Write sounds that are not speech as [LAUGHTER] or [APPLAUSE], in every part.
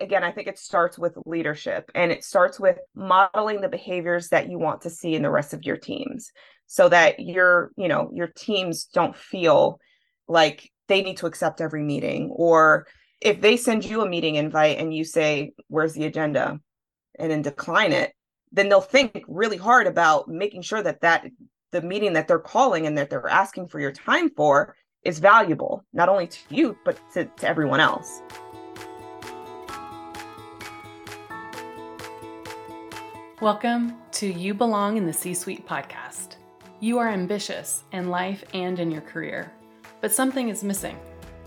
again, I think it starts with leadership and it starts with modeling the behaviors that you want to see in the rest of your teams so that your, you know, your teams don't feel like they need to accept every meeting or if they send you a meeting invite and you say, "Where's the agenda?" and then decline it, then they'll think really hard about making sure that that the meeting that they're calling and that they're asking for your time for is valuable, not only to you, but to, to everyone else. Welcome to You Belong in the C Suite podcast. You are ambitious in life and in your career, but something is missing.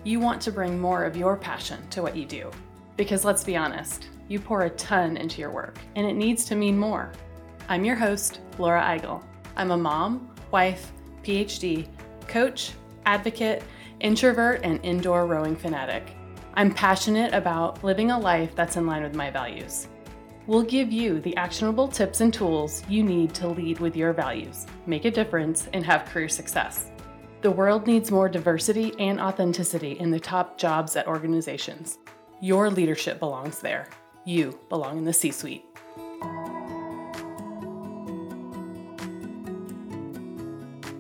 You want to bring more of your passion to what you do. Because let's be honest, you pour a ton into your work, and it needs to mean more. I'm your host, Laura Eigel. I'm a mom, wife, PhD, coach, advocate, introvert, and indoor rowing fanatic. I'm passionate about living a life that's in line with my values. We'll give you the actionable tips and tools you need to lead with your values, make a difference, and have career success. The world needs more diversity and authenticity in the top jobs at organizations. Your leadership belongs there. You belong in the C suite.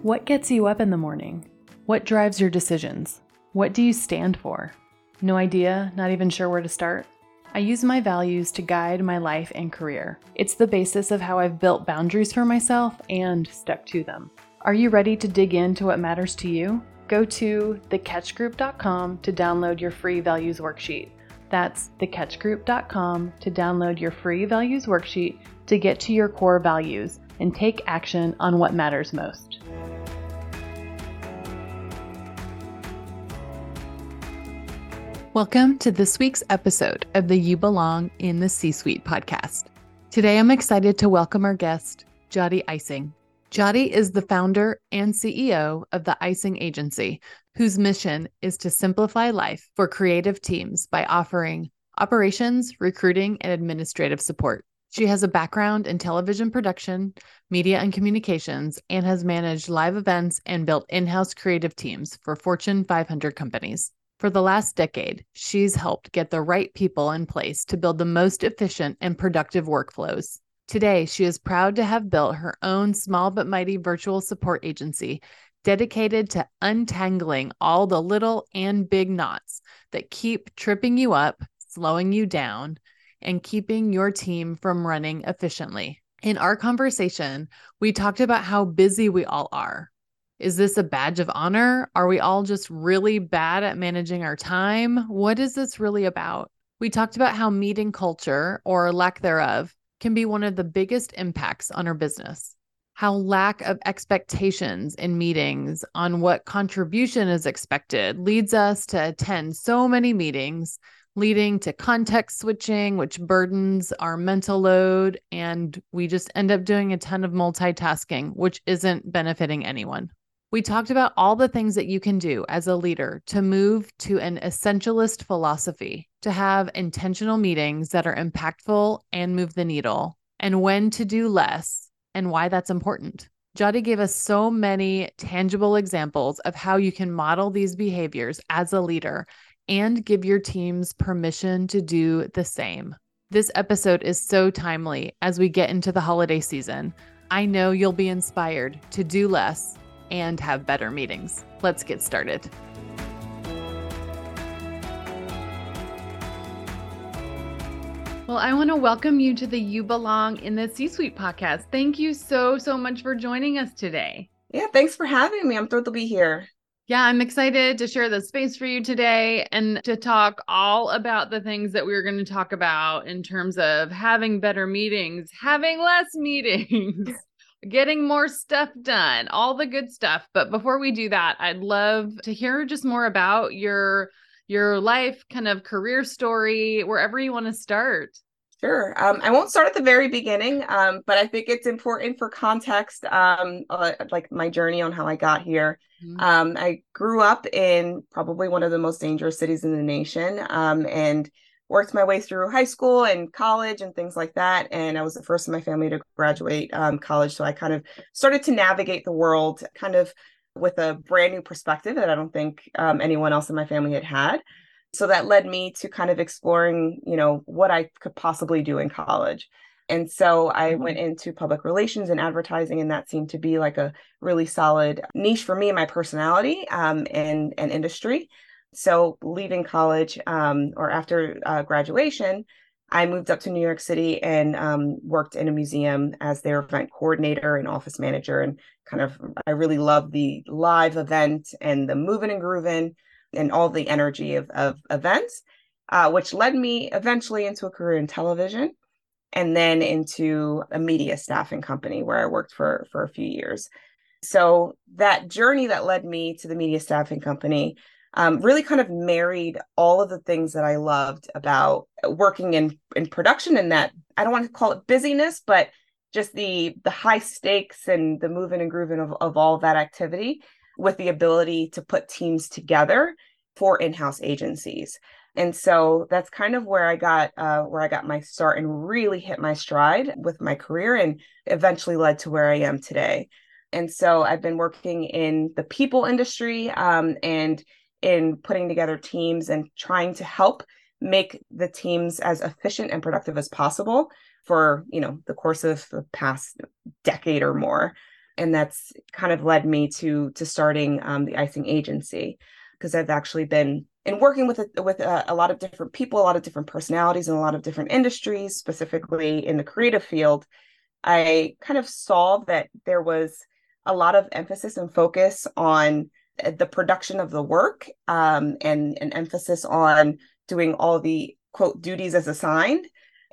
What gets you up in the morning? What drives your decisions? What do you stand for? No idea, not even sure where to start? I use my values to guide my life and career. It's the basis of how I've built boundaries for myself and stuck to them. Are you ready to dig into what matters to you? Go to thecatchgroup.com to download your free values worksheet. That's thecatchgroup.com to download your free values worksheet to get to your core values and take action on what matters most. Welcome to this week's episode of the You Belong in the C Suite podcast. Today I'm excited to welcome our guest, Yari Ising. Jodi is the founder and CEO of the Ising Agency, whose mission is to simplify life for creative teams by offering operations, recruiting, and administrative support. She has a background in television production, media, and communications, and has managed live events and built in house creative teams for Fortune 500 companies. For the last decade, she's helped get the right people in place to build the most efficient and productive workflows. Today, she is proud to have built her own small but mighty virtual support agency dedicated to untangling all the little and big knots that keep tripping you up, slowing you down, and keeping your team from running efficiently. In our conversation, we talked about how busy we all are is this a badge of honor? Are we all just really bad at managing our time? What is this really about? We talked about how meeting culture, or lack thereof, can be one of the biggest impacts on our business. How lack of expectations in meetings on what contribution is expected leads us to attend so many meetings, leading to context switching, which burdens our mental load. And we just end up doing a ton of multitasking, which isn't benefiting anyone. We talked about all the things that you can do as a leader to move to an essentialist philosophy, to have intentional meetings that are impactful and move the needle, and when to do less and why that's important. Yari gave us so many tangible examples of how you can model these behaviors as a leader and give your teams permission to do the same. This episode is so timely as we get into the holiday season. I know you'll be inspired to do less and have better meetings. Let's get started. Well, I want to welcome you to the You Belong in the C Suite podcast. Thank you so, so much for joining us today. Yeah, thanks for having me. I'm thrilled to be here. Yeah, I'm excited to share the space for you today and to talk all about the things that we are going to talk about in terms of having better meetings, having less meetings, [LAUGHS] getting more stuff done, all the good stuff. But before we do that, I'd love to hear just more about your your life kind of career story, wherever you want to start. Sure. Um, I won't start at the very beginning, um, but I think it's important for context, um, uh, like my journey on how I got here. Mm-hmm. Um, I grew up in probably one of the most dangerous cities in the nation, um, and worked my way through high school and college and things like that. And I was the first in my family to graduate um, college. So I kind of started to navigate the world kind of with a brand new perspective that I don't think um, anyone else in my family had had. So that led me to kind of exploring, you know, what I could possibly do in college. And so I mm-hmm. went into public relations and advertising, and that seemed to be like a really solid niche for me and my personality um, and, and industry. So leaving college um, or after uh, graduation, I moved up to New York City and um, worked in a museum as their event coordinator and office manager. And kind of, I really love the live event and the moving and grooving and all the energy of, of events, uh, which led me eventually into a career in television and then into a media staffing company where I worked for for a few years. So that journey that led me to the media staffing company um, really kind of married all of the things that I loved about working in in production and that I don't want to call it busyness, but just the the high stakes and the moving and grooving of, of all of that activity with the ability to put teams together for in-house agencies. And so that's kind of where i got uh, where i got my start and really hit my stride with my career and eventually led to where i am today. And so i've been working in the people industry um, and in putting together teams and trying to help make the teams as efficient and productive as possible for you know the course of the past decade or more. And that's kind of led me to to starting um, the Ising agency because i've actually been in working with a, with a, a, lot of different people a lot of different personalities and a lot of different industries specifically in the creative field. I kind of saw that there was a lot of emphasis and focus on the production of the work um, and an emphasis on doing all the quote duties as assigned.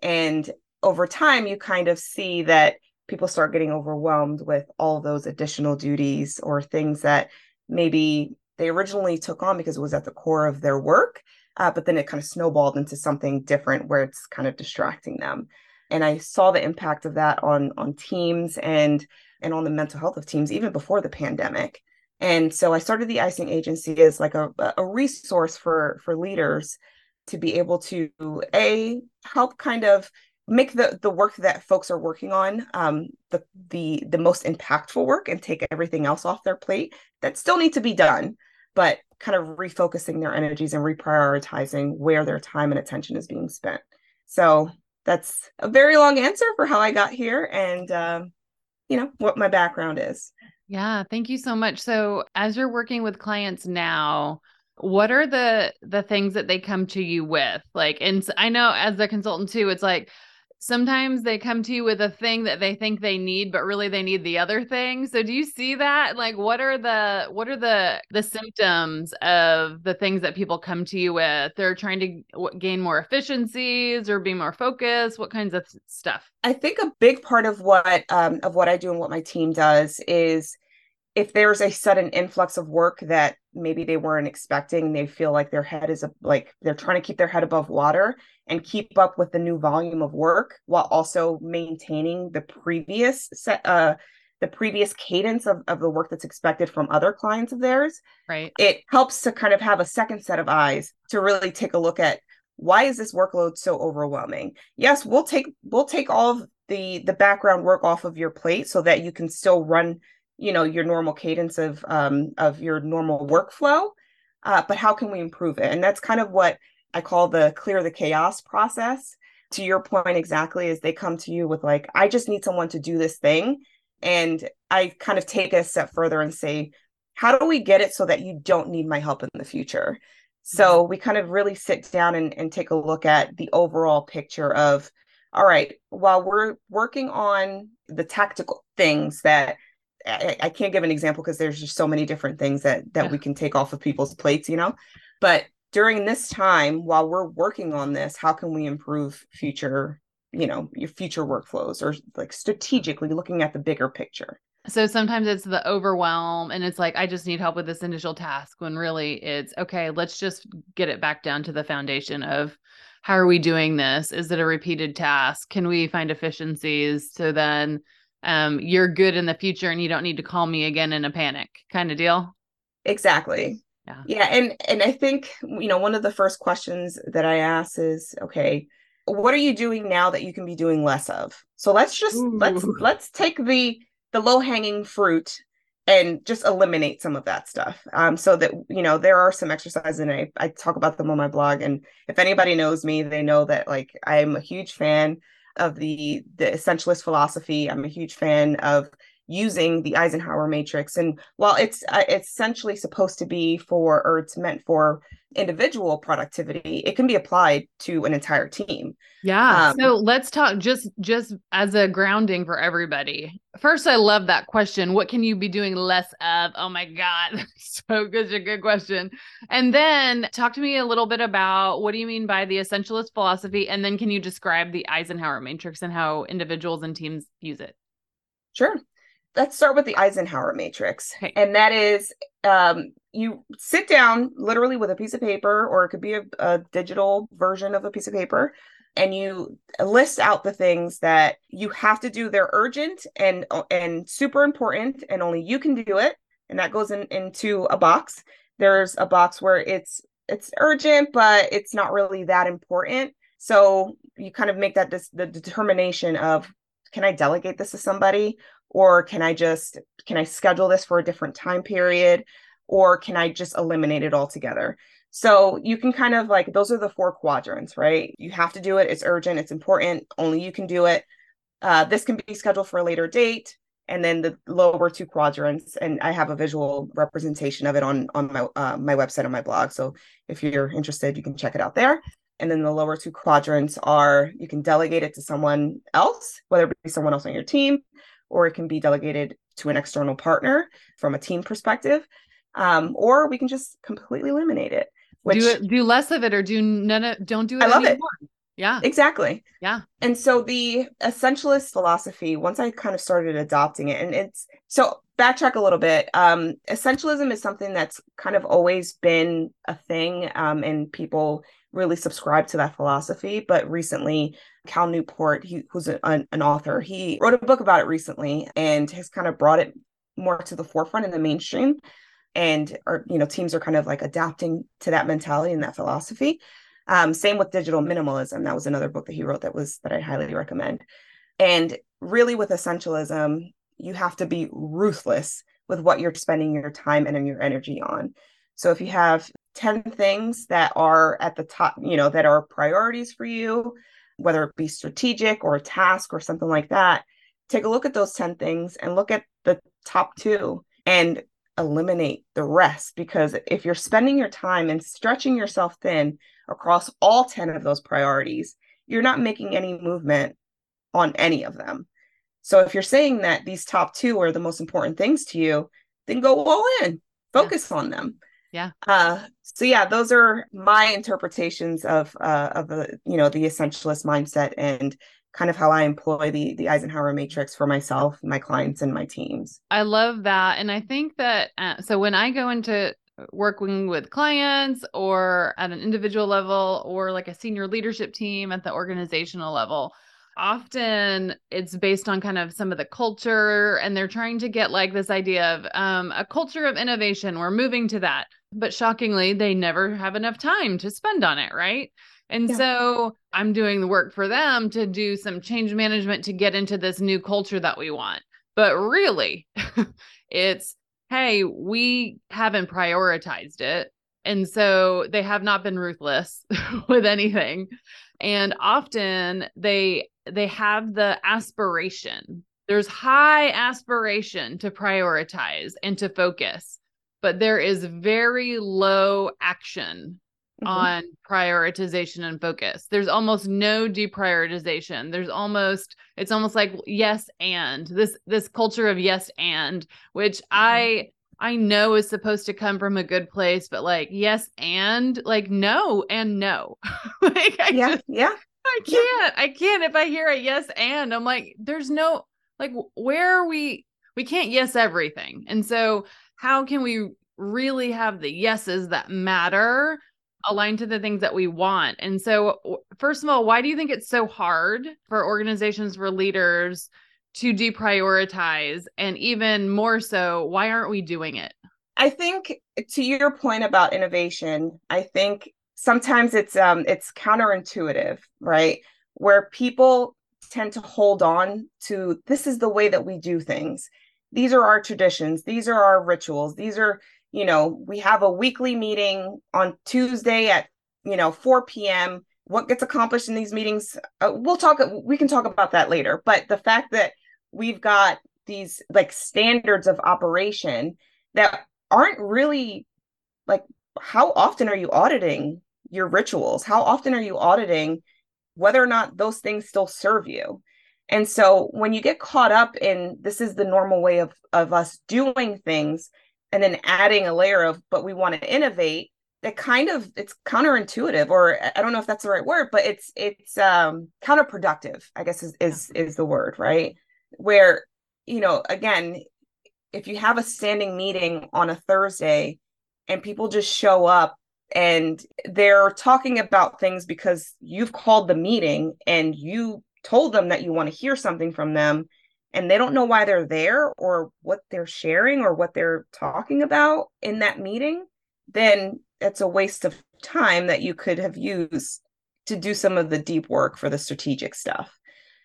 And over time you kind of see that people start getting overwhelmed with all those additional duties or things that maybe they originally took on because it was at the core of their work uh, but then it kind of snowballed into something different where it's kind of distracting them. And i saw the impact of that on on teams and and on the mental health of teams even before the pandemic and so i started the Ising agency as like a, a resource for for leaders to be able to a help kind of make the the work that folks are working on um, the the the most impactful work and take everything else off their plate that still need to be done but kind of refocusing their energies and reprioritizing where their time and attention is being spent. So that's a very long answer for how i got here and um, you know what my background is yeah thank you so much. So as you're working with clients now what are the the things that they come to you with? Like and i know as a consultant too it's like sometimes they come to you with a thing that they think they need but really they need the other thing. So do you see that? Like what are the what are the the symptoms of the things that people come to you with? They're trying to gain more efficiencies or be more focused? What kinds of stuff? I think a big part of what um, of what i do and what my team does is if there's a sudden influx of work that maybe they weren't expecting they feel like their head is a, like they're trying to keep their head above water and keep up with the new volume of work while also maintaining the previous set uh the previous cadence of, of the work that's expected from other clients of theirs right. it helps to kind of have a second set of eyes to really take a look at why is this workload so overwhelming? Yes we'll take we'll take all of the the background work off of your plate so that you can still run you know your normal cadence of um, of your normal workflow uh, but how can we improve it? And that's kind of what i call the clear the chaos process. To your point exactly is they come to you with like i just need someone to do this thing. And i kind of take a step further and say how do we get it so that you don't need my help in the future? So mm-hmm. we kind of really sit down and, and take a look at the overall picture of all right while we're working on the tactical things that I, I can't give an example because there's just so many different things that that yeah. we can take off of people's plates, you know. But during this time, while we're working on this, how can we improve future, you know, your future workflows or like strategically looking at the bigger picture? So sometimes it's the overwhelm and it's like, I just need help with this initial task when really it's okay, let's just get it back down to the foundation of how are we doing this? Is it a repeated task? Can we find efficiencies? So then um, you're good in the future and you don't need to call me again in a panic kind of deal. Exactly. Yeah. Yeah. And and I think, you know, one of the first questions that I ask is, okay, what are you doing now that you can be doing less of? So let's just Ooh. let's let's take the the low hanging fruit and just eliminate some of that stuff um, so that you know there are some exercises and I, I talk about them on my blog and if anybody knows me they know that like i'm a huge fan of the the essentialist philosophy. I'm a huge fan of using the eisenhower matrix. And while it's uh, it's essentially supposed to be for or it's meant for individual productivity it can be applied to an entire team. Yeah. Um, so let's talk just just as a grounding for everybody. First i love that question what can you be doing less of? Oh my god [LAUGHS] so good a good question. And then talk to me a little bit about what do you mean by the essentialist philosophy? And then can you describe the eisenhower matrix and how individuals and teams use it? Sure let's start with the Eisenhower matrix. Okay. And that is um, you sit down literally with a piece of paper, or it could be a, a, digital version of a piece of paper, and you list out the things that you have to do. They're urgent and and super important, and only you can do it. And that goes in into a box. There's a box where it's it's urgent, but it's not really that important. So you kind of make that dis- the determination of can I delegate this to somebody or can i just can i schedule this for a different time period? Or can i just eliminate it altogether? So you can kind of like those are the four quadrants right? You have to do it. It's urgent. It's important. Only you can do it. Uh, this can be scheduled for a later date. And then the lower two quadrants and i have a visual representation of it on on my uh, my website on my blog. So if you're interested you can check it out there. And then the lower two quadrants are you can delegate it to someone else whether it be someone else on your team or it can be delegated to an external partner from a team perspective. Um, or we can just completely eliminate it. Which, do it, do less of it, or do none of, don't do it. I love anymore. it. Yeah, exactly. Yeah. And so the essentialist philosophy, once I kind of started adopting it, and it's so backtrack a little bit. Um, essentialism is something that's kind of always been a thing, um, and people really subscribe to that philosophy. But recently, Cal Newport, he, who's an, an author, he wrote a book about it recently and has kind of brought it more to the forefront in the mainstream. And our, you know, teams are kind of like adapting to that mentality and that philosophy. Um, same with digital minimalism. That was another book that he wrote that was that I highly recommend. And really, with essentialism, you have to be ruthless with what you're spending your time and your energy on. So if you have 10 things that are at the top, you know, that are priorities for you, whether it be strategic or a task or something like that, take a look at those 10 things and look at the top two and eliminate the rest. Because if you're spending your time and stretching yourself thin across all 10 of those priorities, you're not making any movement on any of them. So if you're saying that these top two are the most important things to you, then go all in, focus on them. Yeah. Uh, so yeah, those are my interpretations of uh, of the you know the essentialist mindset and kind of how I employ the the Eisenhower matrix for myself, my clients, and my teams. I love that, and I think that uh, so when I go into working with clients or at an individual level or like a senior leadership team at the organizational level often it's based on kind of some of the culture and they're trying to get like this idea of um, a culture of innovation. We're moving to that. But shockingly they never have enough time to spend on it right? And yeah. so i'm doing the work for them to do some change management to get into this new culture that we want. But really [LAUGHS] it's hey we haven't prioritized it. And so they have not been ruthless [LAUGHS] with anything. And often they they have the aspiration there's high aspiration to prioritize and to focus but there is very low action mm-hmm. on prioritization and focus there's almost no deprioritization there's almost it's almost like yes and this this culture of yes and which mm-hmm. i I know is supposed to come from a good place, but like yes and like no and no. [LAUGHS] like I yeah, just, yeah. I can't. I can't. If I hear a yes and I'm like, there's no like where are we we can't yes everything. And so how can we really have the yeses that matter aligned to the things that we want? And so first of all, why do you think it's so hard for organizations for leaders to deprioritize and even more so why aren't we doing it i think to your point about innovation i think sometimes it's um it's counterintuitive right? Where people tend to hold on to this is the way that we do things. These are our traditions, these are our rituals, these are, you know, we have a weekly meeting on Tuesday at, you know, 4 p.m. What gets accomplished in these meetings, uh, we'll talk, we can talk about that later. But the fact that we've got these like standards of operation that aren't really like, how often are you auditing your rituals? How often are you auditing whether or not those things still serve you? And so when you get caught up in this is the normal way of of us doing things and then adding a layer of but we want to innovate, that kind of it's counterintuitive or I don't know if that's the right word, but it's it's um counterproductive, I guess is is is the word, right? Where you know, again, if you have a standing meeting on a Thursday and people just show up and they're talking about things because you've called the meeting and you told them that you want to hear something from them and they don't know why they're there or what they're sharing or what they're talking about in that meeting, then it's a waste of time that you could have used to do some of the deep work for the strategic stuff.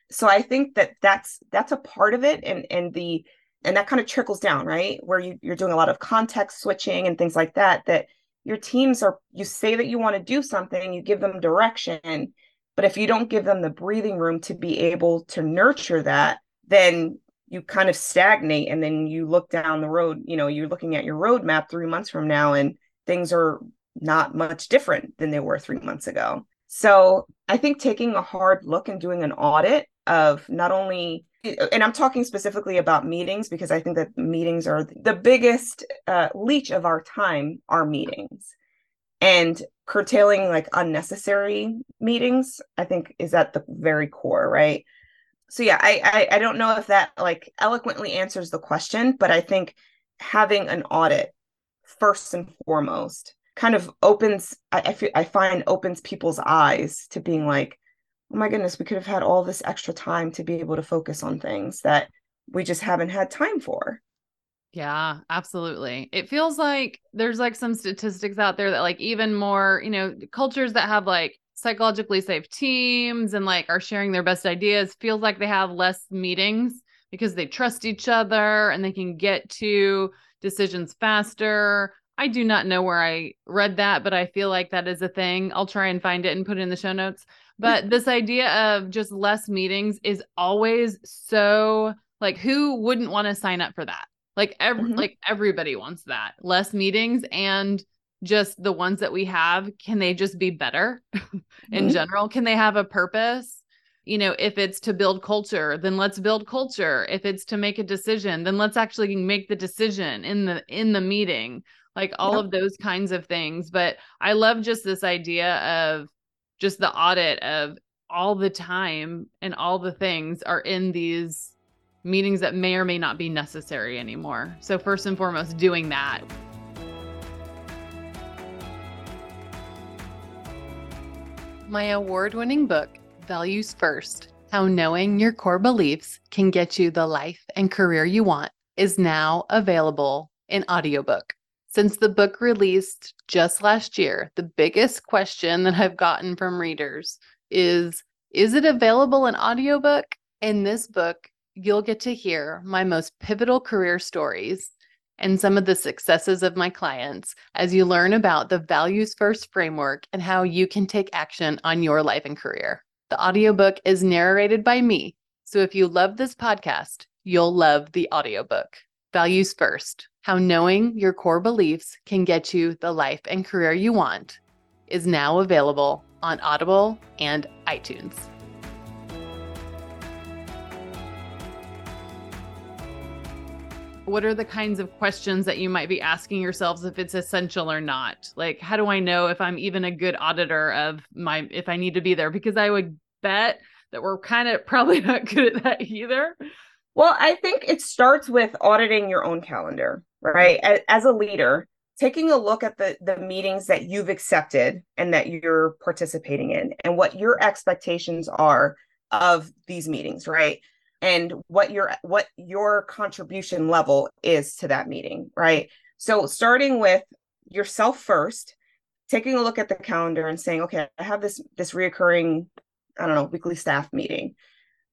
So I think that that's that's a part of it and and the and that kind of trickles down, right? Where you, you're doing a lot of context switching and things like that that your teams are you say that you want to do something, you give them direction, but if you don't give them the breathing room to be able to nurture that, then you kind of stagnate and then you look down the road, you know, you're looking at your roadmap three months from now and things are not much different than they were three months ago. So I think taking a hard look and doing an audit of not only and I'm talking specifically about meetings because I think that meetings are the biggest uh, leech of our time are meetings. And curtailing like unnecessary meetings i think is at the very core right? So yeah I, I i don't know if that like eloquently answers the question but i think having an audit first and foremost kind of opens I, I find opens people's eyes to being like oh my goodness we could have had all this extra time to be able to focus on things that we just haven't had time for yeah, absolutely. It feels like there's like some statistics out there that like even more, you know, cultures that have like psychologically safe teams and like are sharing their best ideas feels like they have less meetings because they trust each other and they can get to decisions faster. I do not know where I read that, but I feel like that is a thing. I'll try and find it and put it in the show notes. But this idea of just less meetings is always so like who wouldn't want to sign up for that? Like every mm-hmm. like everybody wants that. Less meetings and just the ones that we have, can they just be better [LAUGHS] in mm-hmm. general? Can they have a purpose? You know, if it's to build culture, then let's build culture. If it's to make a decision, then let's actually make the decision in the in the meeting. Like all yep. of those kinds of things. But I love just this idea of just the audit of all the time and all the things are in these meetings that may or may not be necessary anymore. So, first and foremost, doing that. My award winning book, Values First How Knowing Your Core Beliefs Can Get You the Life and Career You Want, is now available in audiobook. Since the book released just last year, the biggest question that I've gotten from readers is Is it available in audiobook? In this book, you'll get to hear my most pivotal career stories and some of the successes of my clients as you learn about the values first framework and how you can take action on your life and career. The audiobook is narrated by me. So if you love this podcast, you'll love the audiobook. Values First How Knowing Your Core Beliefs Can Get You the Life and Career You Want is now available on Audible and iTunes. what are the kinds of questions that you might be asking yourselves if it's essential or not? Like how do i know if i'm even a good auditor of my if i need to be there? Because i would bet that we're kind of [LAUGHS] probably not good at that either. Well i think it starts with auditing your own calendar right? As a leader taking a look at the the meetings that you've accepted and that you're participating in and what your expectations are of these meetings right? And what your what your contribution level is to that meeting right? So starting with yourself first taking a look at the calendar and saying okay i have this this reoccurring i don't know weekly staff meeting.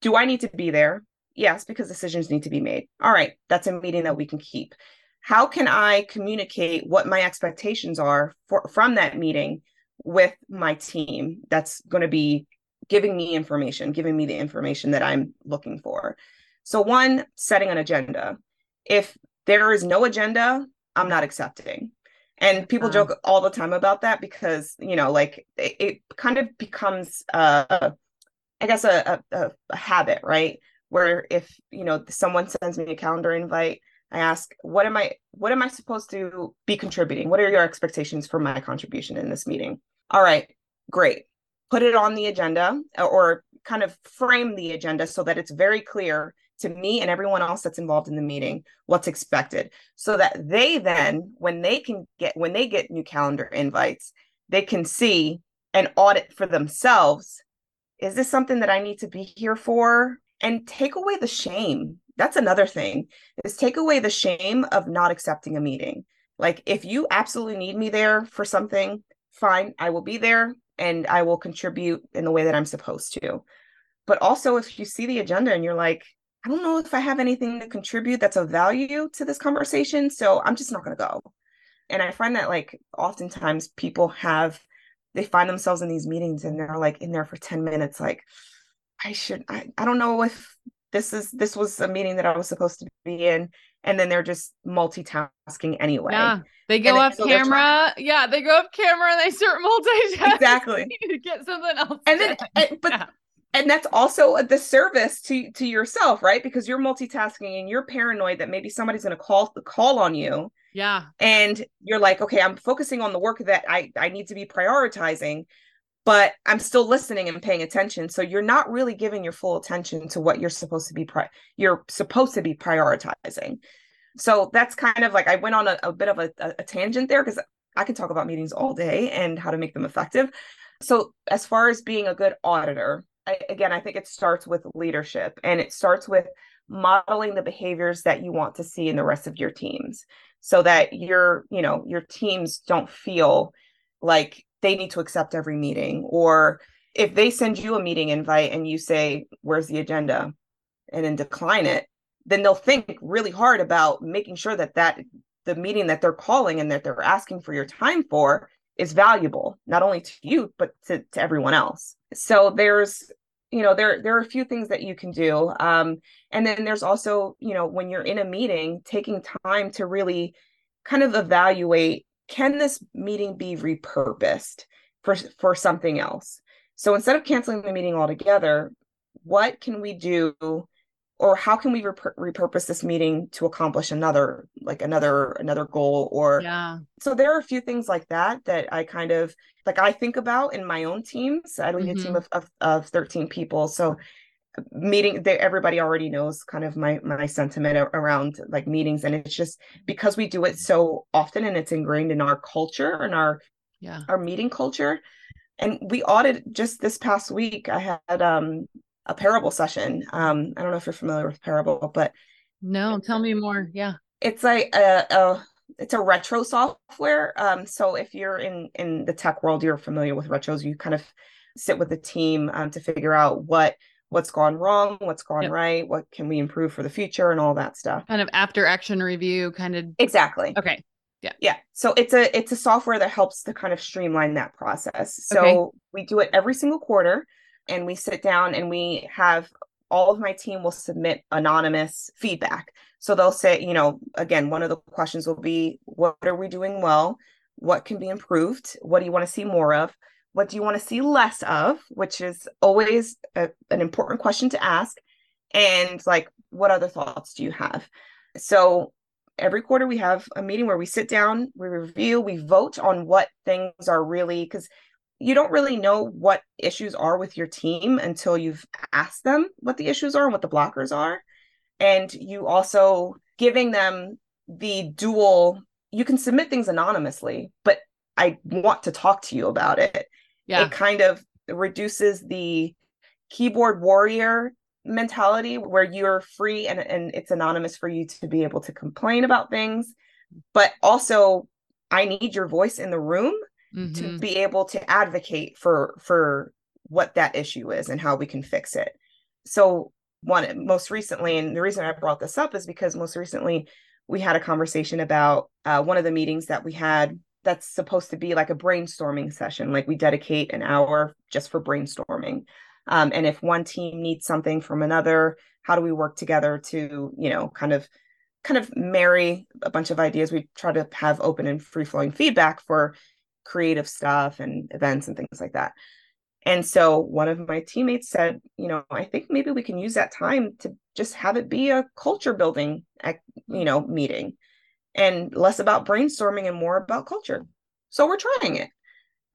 Do i need to be there? Yes, because decisions need to be made. All right, that's a meeting that we can keep. How can I communicate what my expectations are for from that meeting with my team that's going to be giving me information, giving me the information that I'm looking for. So, one, setting an agenda. If there is no agenda, I'm not accepting. And people uh-huh. joke all the time about that because, you know, like it, it kind of becomes, uh, I guess, a, a, a habit, right? Where if, you know, someone sends me a calendar invite, I ask, what am I, what am I supposed to be contributing? What are your expectations for my contribution in this meeting? All right, great. Put it on the agenda uh, or kind of frame the agenda so that it's very clear to me and everyone else that's involved in the meeting what's expected so that they then when they can get when they get new calendar invites they can see and audit for themselves is this something that i need to be here for and take away the shame that's another thing is take away the shame of not accepting a meeting like if you absolutely need me there for something fine, I will be there and I will contribute in the way that I'm supposed to. But also, if you see the agenda and you're like, I don't know if I have anything to contribute that's of value to this conversation, so I'm just not going to go. And I find that like oftentimes people have, they find themselves in these meetings and they're like in there for 10 minutes, like, I should, I, I don't know if this is, this was a meeting that I was supposed to be in. And then they're just multitasking anyway. Yeah. They go off so camera. Yeah, they go off camera and they start multitasking. Exactly. [LAUGHS] to get something else. And then, and, but yeah. and that's also a disservice to to yourself, right? Because you're multitasking and you're paranoid that maybe somebody's going to call the call on you. Yeah. And you're like, okay, I'm focusing on the work that I I need to be prioritizing, but I'm still listening and paying attention. So you're not really giving your full attention to what you're supposed to be pri- you're supposed to be prioritizing so that's kind of like I went on a, a bit of a, a tangent there because I can talk about meetings all day and how to make them effective. So as far as being a good auditor, I, again, I think it starts with leadership and it starts with modeling the behaviors that you want to see in the rest of your teams so that your you know your teams don't feel like they need to accept every meeting. Or if they send you a meeting invite and you say where's the agenda? and then decline it then they'll think really hard about making sure that that the meeting that they're calling and that they're asking for your time for is valuable not only to you but to, to everyone else. So there's you know there there are a few things that you can do. Um, and then there's also you know when you're in a meeting taking time to really kind of evaluate can this meeting be repurposed for for something else so instead of canceling the meeting altogether what can we do or how can we rep- repurpose this meeting to accomplish another like another another goal or yeah so there are a few things like that that i kind of like i think about in my own teams i lead mm-hmm. a team mm-hmm. of, of, of 13 people so meeting they, everybody already knows kind of my my sentiment around like meetings and it's just because we do it so often and it's ingrained in our culture and our yeah our meeting culture and we audited just this past week i had um a Parabol session. Um, I don't know if you're familiar with Parabol, but no, tell me more. Yeah, it's like a, a it's a retro software. Um, so if you're in in the tech world, you're familiar with retros. You kind of sit with the team um, to figure out what what's gone wrong, what's gone yep. right, what can we improve for the future, and all that stuff. Kind of after action review, kind of exactly. Okay. Yeah. Yeah. So it's a it's a software that helps to kind of streamline that process. So okay. we do it every single quarter and we sit down and we have all of my team will submit anonymous feedback. So they'll say, you know, again, one of the questions will be, what are we doing well? What can be improved? What do you want to see more of? What do you want to see less of? Which is always a, an important question to ask. And like, what other thoughts do you have? So every quarter we have a meeting where we sit down, we review, we vote on what things are really because you don't really know what issues are with your team until you've asked them what the issues are and what the blockers are. And you also giving them the dual, you can submit things anonymously, but I want to talk to you about it. Yeah. It kind of reduces the keyboard warrior mentality where you're free and, and it's anonymous for you to be able to complain about things. But also, I need your voice in the room mm-hmm. to be able to advocate for for what that issue is and how we can fix it so one most recently, and the reason I brought this up is because most recently we had a conversation about uh, one of the meetings that we had that's supposed to be like a brainstorming session. Like we dedicate an hour just for brainstorming. Um, and if one team needs something from another, how do we work together to, you know, kind of kind of marry a bunch of ideas. We try to have open and free flowing feedback for creative stuff and events and things like that. And so one of my teammates said, you know, I think maybe we can use that time to just have it be a culture building, you know, meeting and less about brainstorming and more about culture. So we're trying it.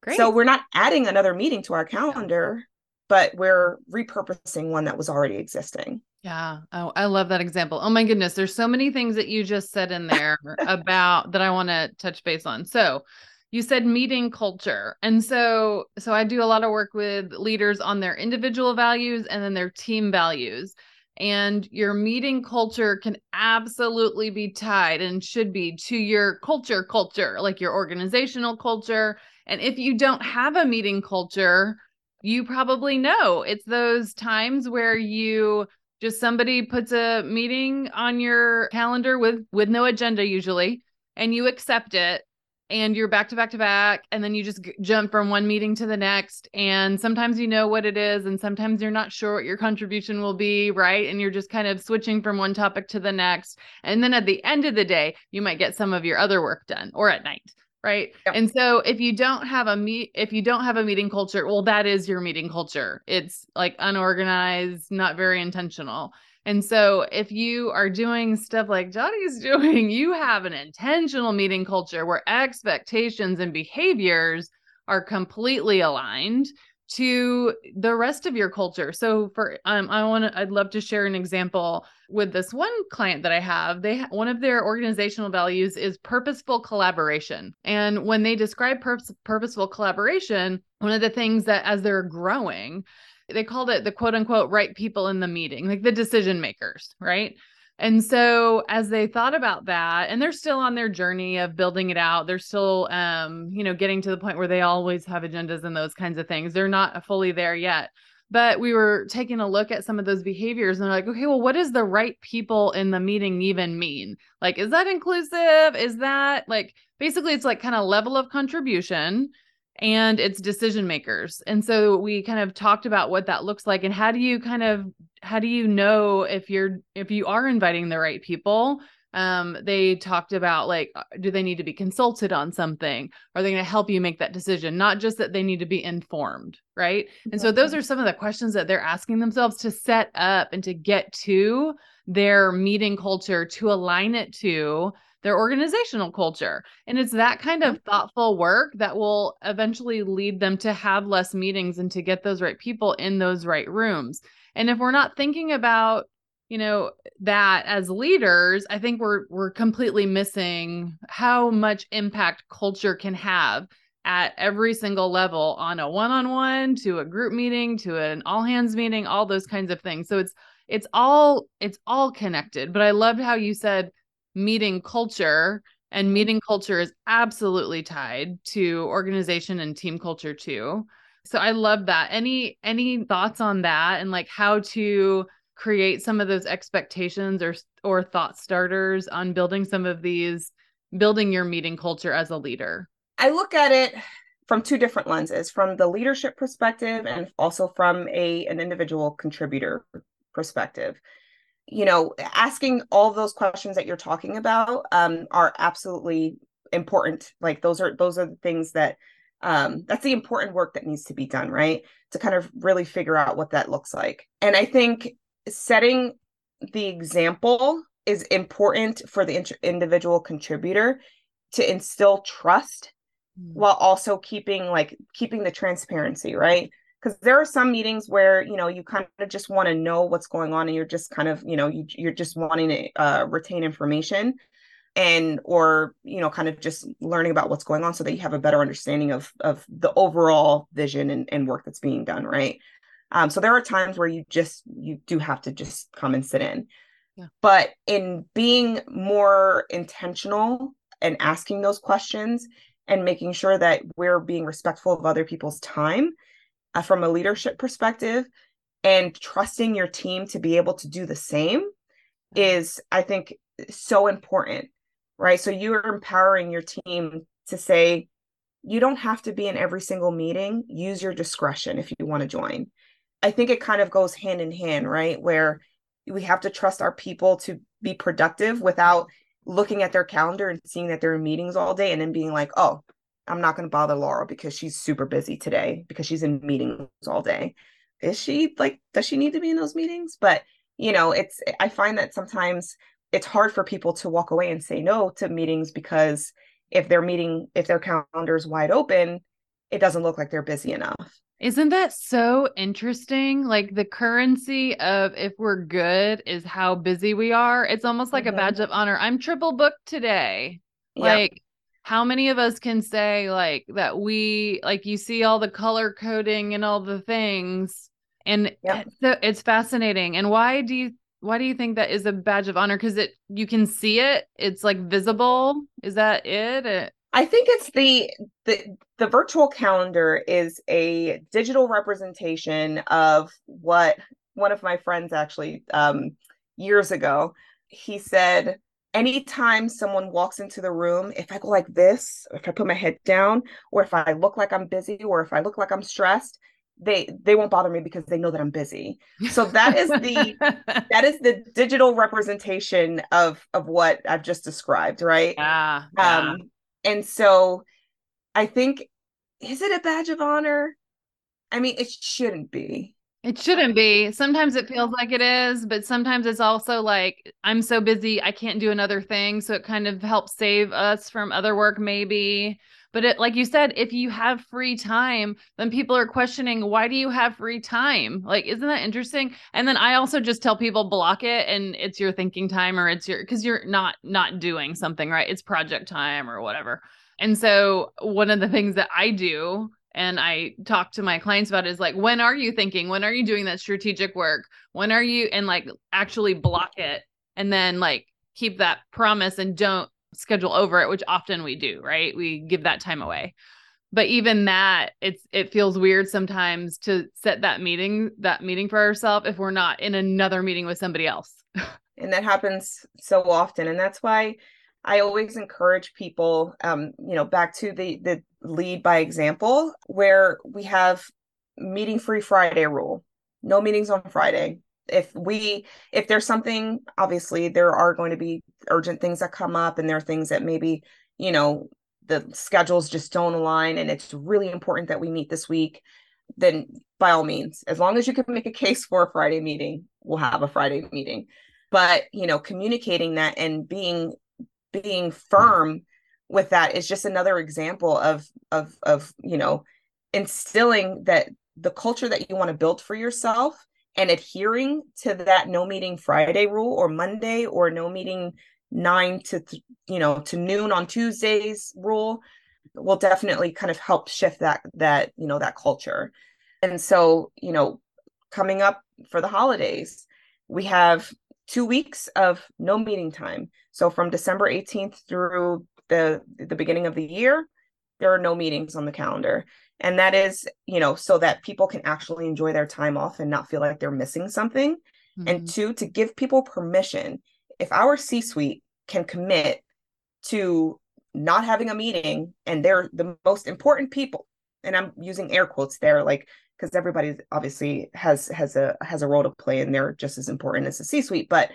Great. So we're not adding another meeting to our calendar, but we're repurposing one that was already existing. Yeah. Oh, I love that example. Oh my goodness. There's so many things that you just said in there [LAUGHS] about that I want to touch base on. So you said meeting culture. And so so I do a lot of work with leaders on their individual values and then their team values. And your meeting culture can absolutely be tied and should be to your culture culture, like your organizational culture. And if you don't have a meeting culture, you probably know it's those times where you just somebody puts a meeting on your calendar with with no agenda usually and you accept it and you're back to back to back and then you just g- jump from one meeting to the next and sometimes you know what it is and sometimes you're not sure what your contribution will be right? And you're just kind of switching from one topic to the next and then at the end of the day you might get some of your other work done or at night right? Yep. and so if you don't have a meet if you don't have a meeting culture well that is your meeting culture. It's like unorganized not very intentional and so if you are doing stuff like Johnny's [LAUGHS] doing you have an intentional meeting culture where expectations and behaviors are completely aligned to the rest of your culture. So for um I want to I'd love to share an example with this one client that I have. They one of their organizational values is purposeful collaboration. And when they describe pur- purposeful collaboration, one of the things that as they're growing, they called it the quote unquote right people in the meeting, like the decision makers, right? And so as they thought about that, and they're still on their journey of building it out, they're still um, you know, getting to the point where they always have agendas and those kinds of things. They're not fully there yet. But we were taking a look at some of those behaviors and they're like, okay, well, what does the right people in the meeting even mean? Like, is that inclusive? Is that like basically it's like kind of level of contribution? And it's decision makers. And so we kind of talked about what that looks like and how do you kind of how do you know if you're if you are inviting the right people? Um, they talked about like uh, do they need to be consulted on something? Are they going to help you make that decision? Not just that they need to be informed, right? And so those are some of the questions that they're asking themselves to set up and to get to their meeting culture to align it to their organizational culture. And it's that kind of thoughtful work that will eventually lead them to have less meetings and to get those right people in those right rooms. And if we're not thinking about you know that as leaders i think we're we're completely missing how much impact culture can have at every single level on a one-on-one to a group meeting to an all hands meeting all those kinds of things so it's it's all it's all connected but i loved how you said meeting culture and mm-hmm. meeting culture is absolutely tied to organization and team culture too. So i love that. Any any thoughts on that and like how to create some of those expectations or or thought starters on building some of these building your meeting culture as a leader? I look at it from two different lenses from the leadership perspective and also from a an individual contributor perspective you know asking all those questions that you're talking about um, are absolutely important. Like those are those are the things that um, that's the important work that needs to be done right? To kind of really figure out what that looks like. And i think setting the example is important for the int- individual contributor to instill trust mm. while also keeping like keeping the transparency right because there are some meetings where you know you kind of just want to know what's going on and you're just kind of you know you, you're just wanting to uh, retain information and or you know kind of just learning about what's going on so that you have a better understanding of of the overall vision and, and work that's being done right um, so there are times where you just you do have to just come and sit in yeah. but in being more intentional and asking those questions and making sure that we're being respectful of other people's time uh, from a leadership perspective and trusting your team to be able to do the same is i think so important right? So you're empowering your team to say you don't have to be in every single meeting. Use your discretion if you want to join. I think it kind of goes hand in hand right? Where we have to trust our people to be productive without looking at their calendar and seeing that they're in meetings all day and then being like oh i'm not going to bother laura because she's super busy today because she's in meetings all day. Is she like does she need to be in those meetings? But you know it's i find that sometimes it's hard for people to walk away and say no to meetings because if their meeting if their calendar is wide open it doesn't look like they're busy enough. Isn't that so interesting? Like the currency of if we're good is how busy we are. It's almost like mm-hmm. a badge of honor. I'm triple booked today. Yep. like how many of us can say like that we like you see all the color coding and all the things and yep. it's, it's fascinating and why do you why do you think that is a badge of honor because it you can see it it's like visible is that it? it i think it's the the the virtual calendar is a digital representation of what one of my friends actually um years ago he said anytime someone walks into the room, if I go like this, if I put my head down, or if I look like I'm busy, or if I look like I'm stressed, they they won't bother me because they know that I'm busy. So that is the [LAUGHS] that is the digital representation of of what I've just described, right? Yeah, yeah. Um and so I think is it a badge of honor? I mean, it shouldn't be. It shouldn't be. Sometimes it feels like it is, but sometimes it's also like I'm so busy, I can't do another thing. So it kind of helps save us from other work, maybe. But it, like you said, if you have free time, then people are questioning, why do you have free time? Like, isn't that interesting? And then I also just tell people block it and it's your thinking time or it's your because you're not not doing something, right? It's project time or whatever. And so one of the things that I do and I talk to my clients about is like, when are you thinking? When are you doing that strategic work? When are you and like actually block it and then like keep that promise and don't schedule over it, which often we do, right? We give that time away. But even that, it's it feels weird sometimes to set that meeting, that meeting for ourselves if we're not in another meeting with somebody else. [LAUGHS] and that happens so often. And that's why I always encourage people, um, you know, back to the the lead by example, where we have meeting free Friday rule. No meetings on Friday. If we if there's something, obviously there are going to be urgent things that come up, and there are things that maybe you know the schedules just don't align, and it's really important that we meet this week. Then by all means, as long as you can make a case for a Friday meeting, we'll have a Friday meeting. But you know, communicating that and being being firm with that is just another example of of of you know instilling that the culture that you want to build for yourself and adhering to that no meeting friday rule or monday or no meeting 9 to th- you know to noon on tuesdays rule will definitely kind of help shift that that you know that culture. And so you know coming up for the holidays we have two weeks of no meeting time. So from December 18th through the the beginning of the year, there are no meetings on the calendar. And that is, you know, so that people can actually enjoy their time off and not feel like they're missing something. Mm-hmm. And two, to give people permission. If our C suite can commit to not having a meeting and they're the most important people, and I'm using air quotes there, like because everybody obviously has has a has a role to play and they're just as important as the C suite. But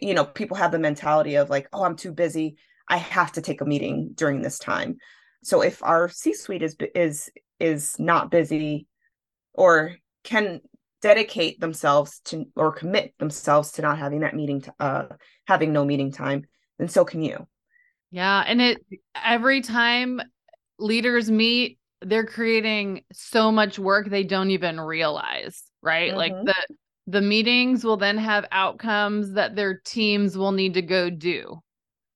you know, people have the mentality of like, oh, I'm too busy. I have to take a meeting during this time. So if our C suite is is is not busy or can dedicate themselves to or commit themselves to not having that meeting to uh having no meeting time, then so can you. Yeah, and it every time leaders meet they're creating so much work they don't even realize, right? Mm-hmm. Like the the meetings will then have outcomes that their teams will need to go do.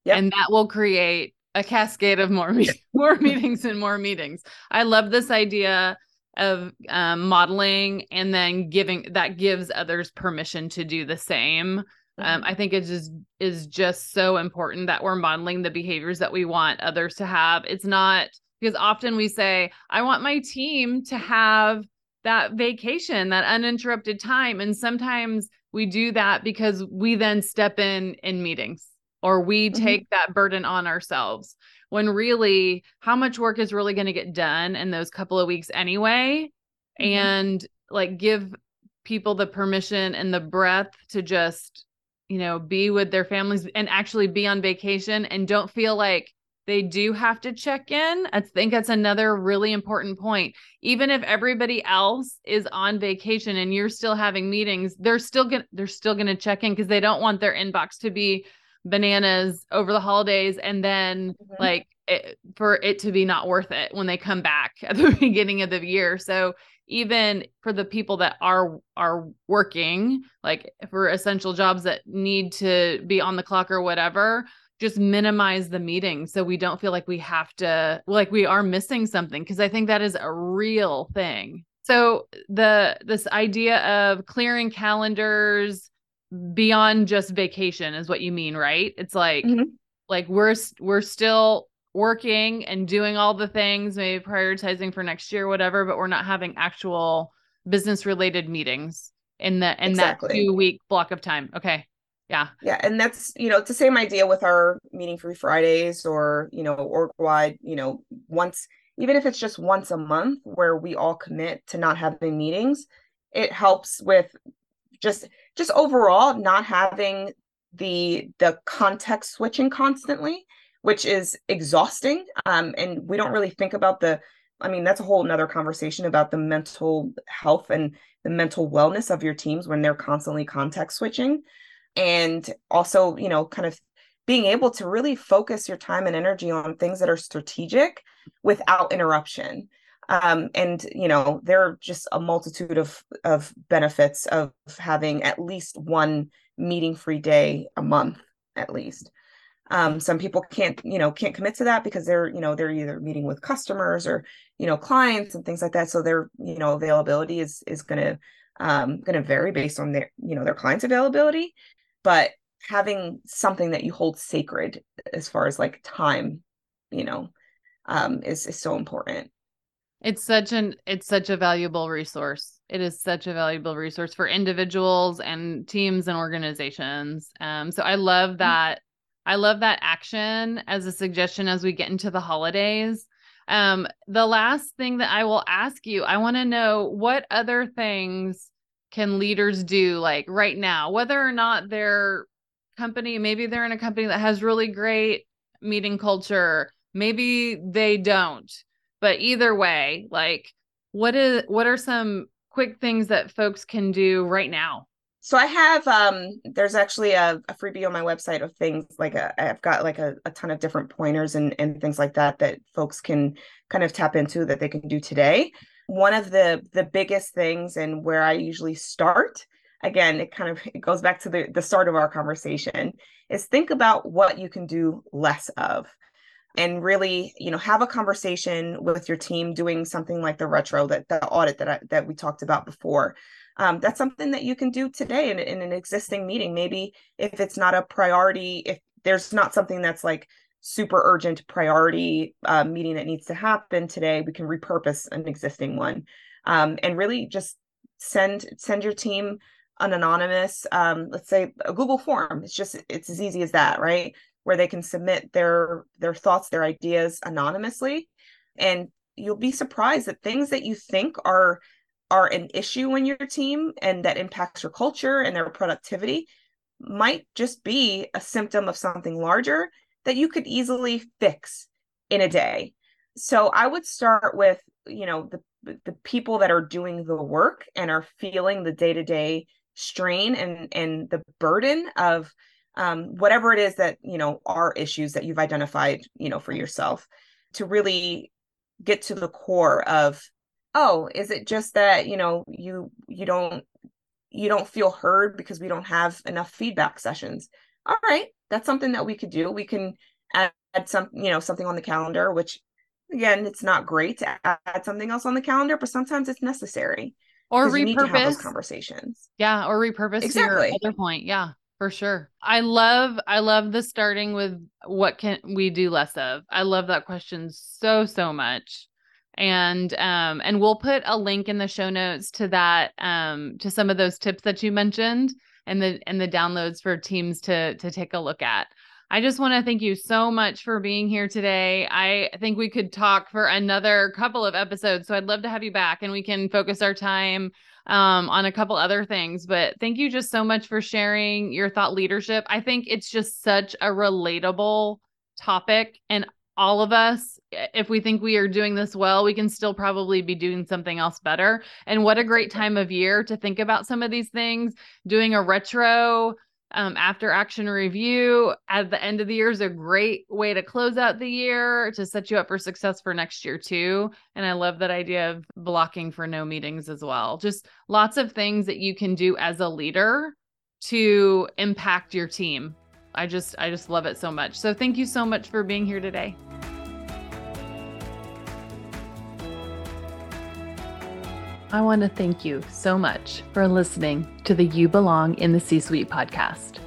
Yep. And that will create a cascade of more me- [LAUGHS] more [LAUGHS] meetings and more meetings. I love this idea of um, modeling and then giving that gives others permission to do the same. Um, mm-hmm. I think it just is just so important that we're modeling the behaviors that we want others to have. It's not because often we say, I want my team to have that vacation, that uninterrupted time. And sometimes we do that because we then step in in meetings or we mm-hmm. take that burden on ourselves when really how much work is really going to get done in those couple of weeks anyway mm-hmm. and like give people the permission and the breath to just you know be with their families and actually be on vacation and don't feel like they do have to check in. I think that's another really important point. Even if everybody else is on vacation and you're still having meetings, they're still going to they're still going to check in because they don't want their inbox to be bananas over the holidays and then mm-hmm. like it, for it to be not worth it when they come back [LAUGHS] at the beginning of the year. So even for the people that are are working like for essential jobs that need to be on the clock or whatever just minimize the meeting so we don't feel like we have to like we are missing something because i think that is a real thing so the this idea of clearing calendars beyond just vacation is what you mean right it's like mm-hmm. like we're we're still working and doing all the things maybe prioritizing for next year whatever but we're not having actual business related meetings in the in exactly. that two week block of time okay yeah. Yeah. And that's, you know, it's the same idea with our meeting free Fridays or, you know, org wide, you know, once, even if it's just once a month where we all commit to not having meetings, it helps with just, just overall not having the, the context switching constantly, which is exhausting. Um, and we don't really think about the, I mean, that's a whole nother conversation about the mental health and the mental wellness of your teams when they're constantly context switching and also you know kind of being able to really focus your time and energy on things that are strategic without interruption. Um, and you know there are just a multitude of of benefits of having at least one meeting free day a month at least. Um, some people can't you know can't commit to that because they're you know they're either meeting with customers or you know clients and things like that. So their you know availability is is going to um, going to vary based on their you know their clients availability but having something that you hold sacred as far as like time you know um is is so important. It's such an it's such a valuable resource. It is such a valuable resource for individuals and teams and organizations. Um so i love mm-hmm. that i love that action as a suggestion as we get into the holidays. Um the last thing that i will ask you i want to know what other things can leaders do like right now whether or not their company maybe they're in a company that has really great meeting culture maybe they don't. But either way like what is what are some quick things that folks can do right now? So i have um there's actually a, a freebie on my website of things like i have got like a, a ton of different pointers and and things like that that folks can kind of tap into that they can do today one of the the biggest things and where I usually start again it kind of it goes back to the the start of our conversation is think about what you can do less of. And really you know have a conversation with your team doing something like the retro that the audit that I, that we talked about before. Um, that's something that you can do today in, in an existing meeting. Maybe if it's not a priority if there's not something that's like super urgent priority uh, meeting that needs to happen today, we can repurpose an existing one, um, and really just send send your team an anonymous, um, let's say a Google form. It's just it's as easy as that, right? Where they can submit their their thoughts, their ideas anonymously, and you'll be surprised that things that you think are are an issue in your team and that impacts your culture and their productivity might just be a symptom of something larger that you could easily fix in a day. So I would start with, you know, the the people that are doing the work and are feeling the day-to-day strain and and the burden of um, whatever it is that you know are issues that you've identified you know for yourself to really get to the core of oh is it just that you know you you don't you don't feel heard because we don't have enough feedback sessions all right that's something that we could do. We can add, add some, you know, something on the calendar, which again, it's not great to add something else on the calendar, but sometimes it's necessary. Or repurpose those conversations. Yeah, or repurpose exactly. other point. Yeah, for sure. I love I love the starting with what can we do less of. I love that question so so much. and um and we'll put a link in the show notes to that um to some of those tips that you mentioned and the and the downloads for teams to to take a look at I just want to thank you so much for being here today. I think we could talk for another couple of episodes. So I'd love to have you back and we can focus our time um, on a couple other things. But thank you just so much for sharing your thought leadership. I think it's just such a relatable topic. And all of us, if we think we are doing this well, we can still probably be doing something else better. And what a great time of year to think about some of these things, doing a retro um, after action review at the end of the year is a great way to close out the year to set you up for success for next year too. And i love that idea of blocking for no meetings as well. Just lots of things that you can do as a leader to impact your team i just i just love it so much so thank you so much for being here today I want to thank you so much for listening to the You Belong in the C Suite podcast.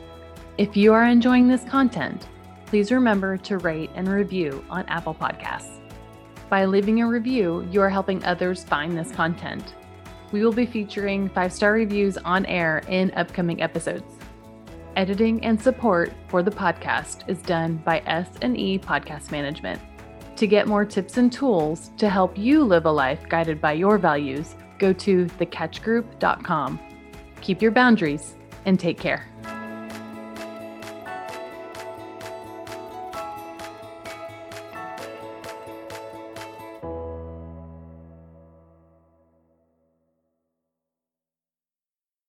If you are enjoying this content, please remember to rate and review on Apple Podcasts. By leaving a review, you are helping others find this content. We will be featuring five star reviews on air in upcoming episodes. Editing and support for the podcast is done by S&E Podcast Management. To get more tips and tools to help you live a life guided by your values, go to thecatchgroup.com. Keep your boundaries and take care.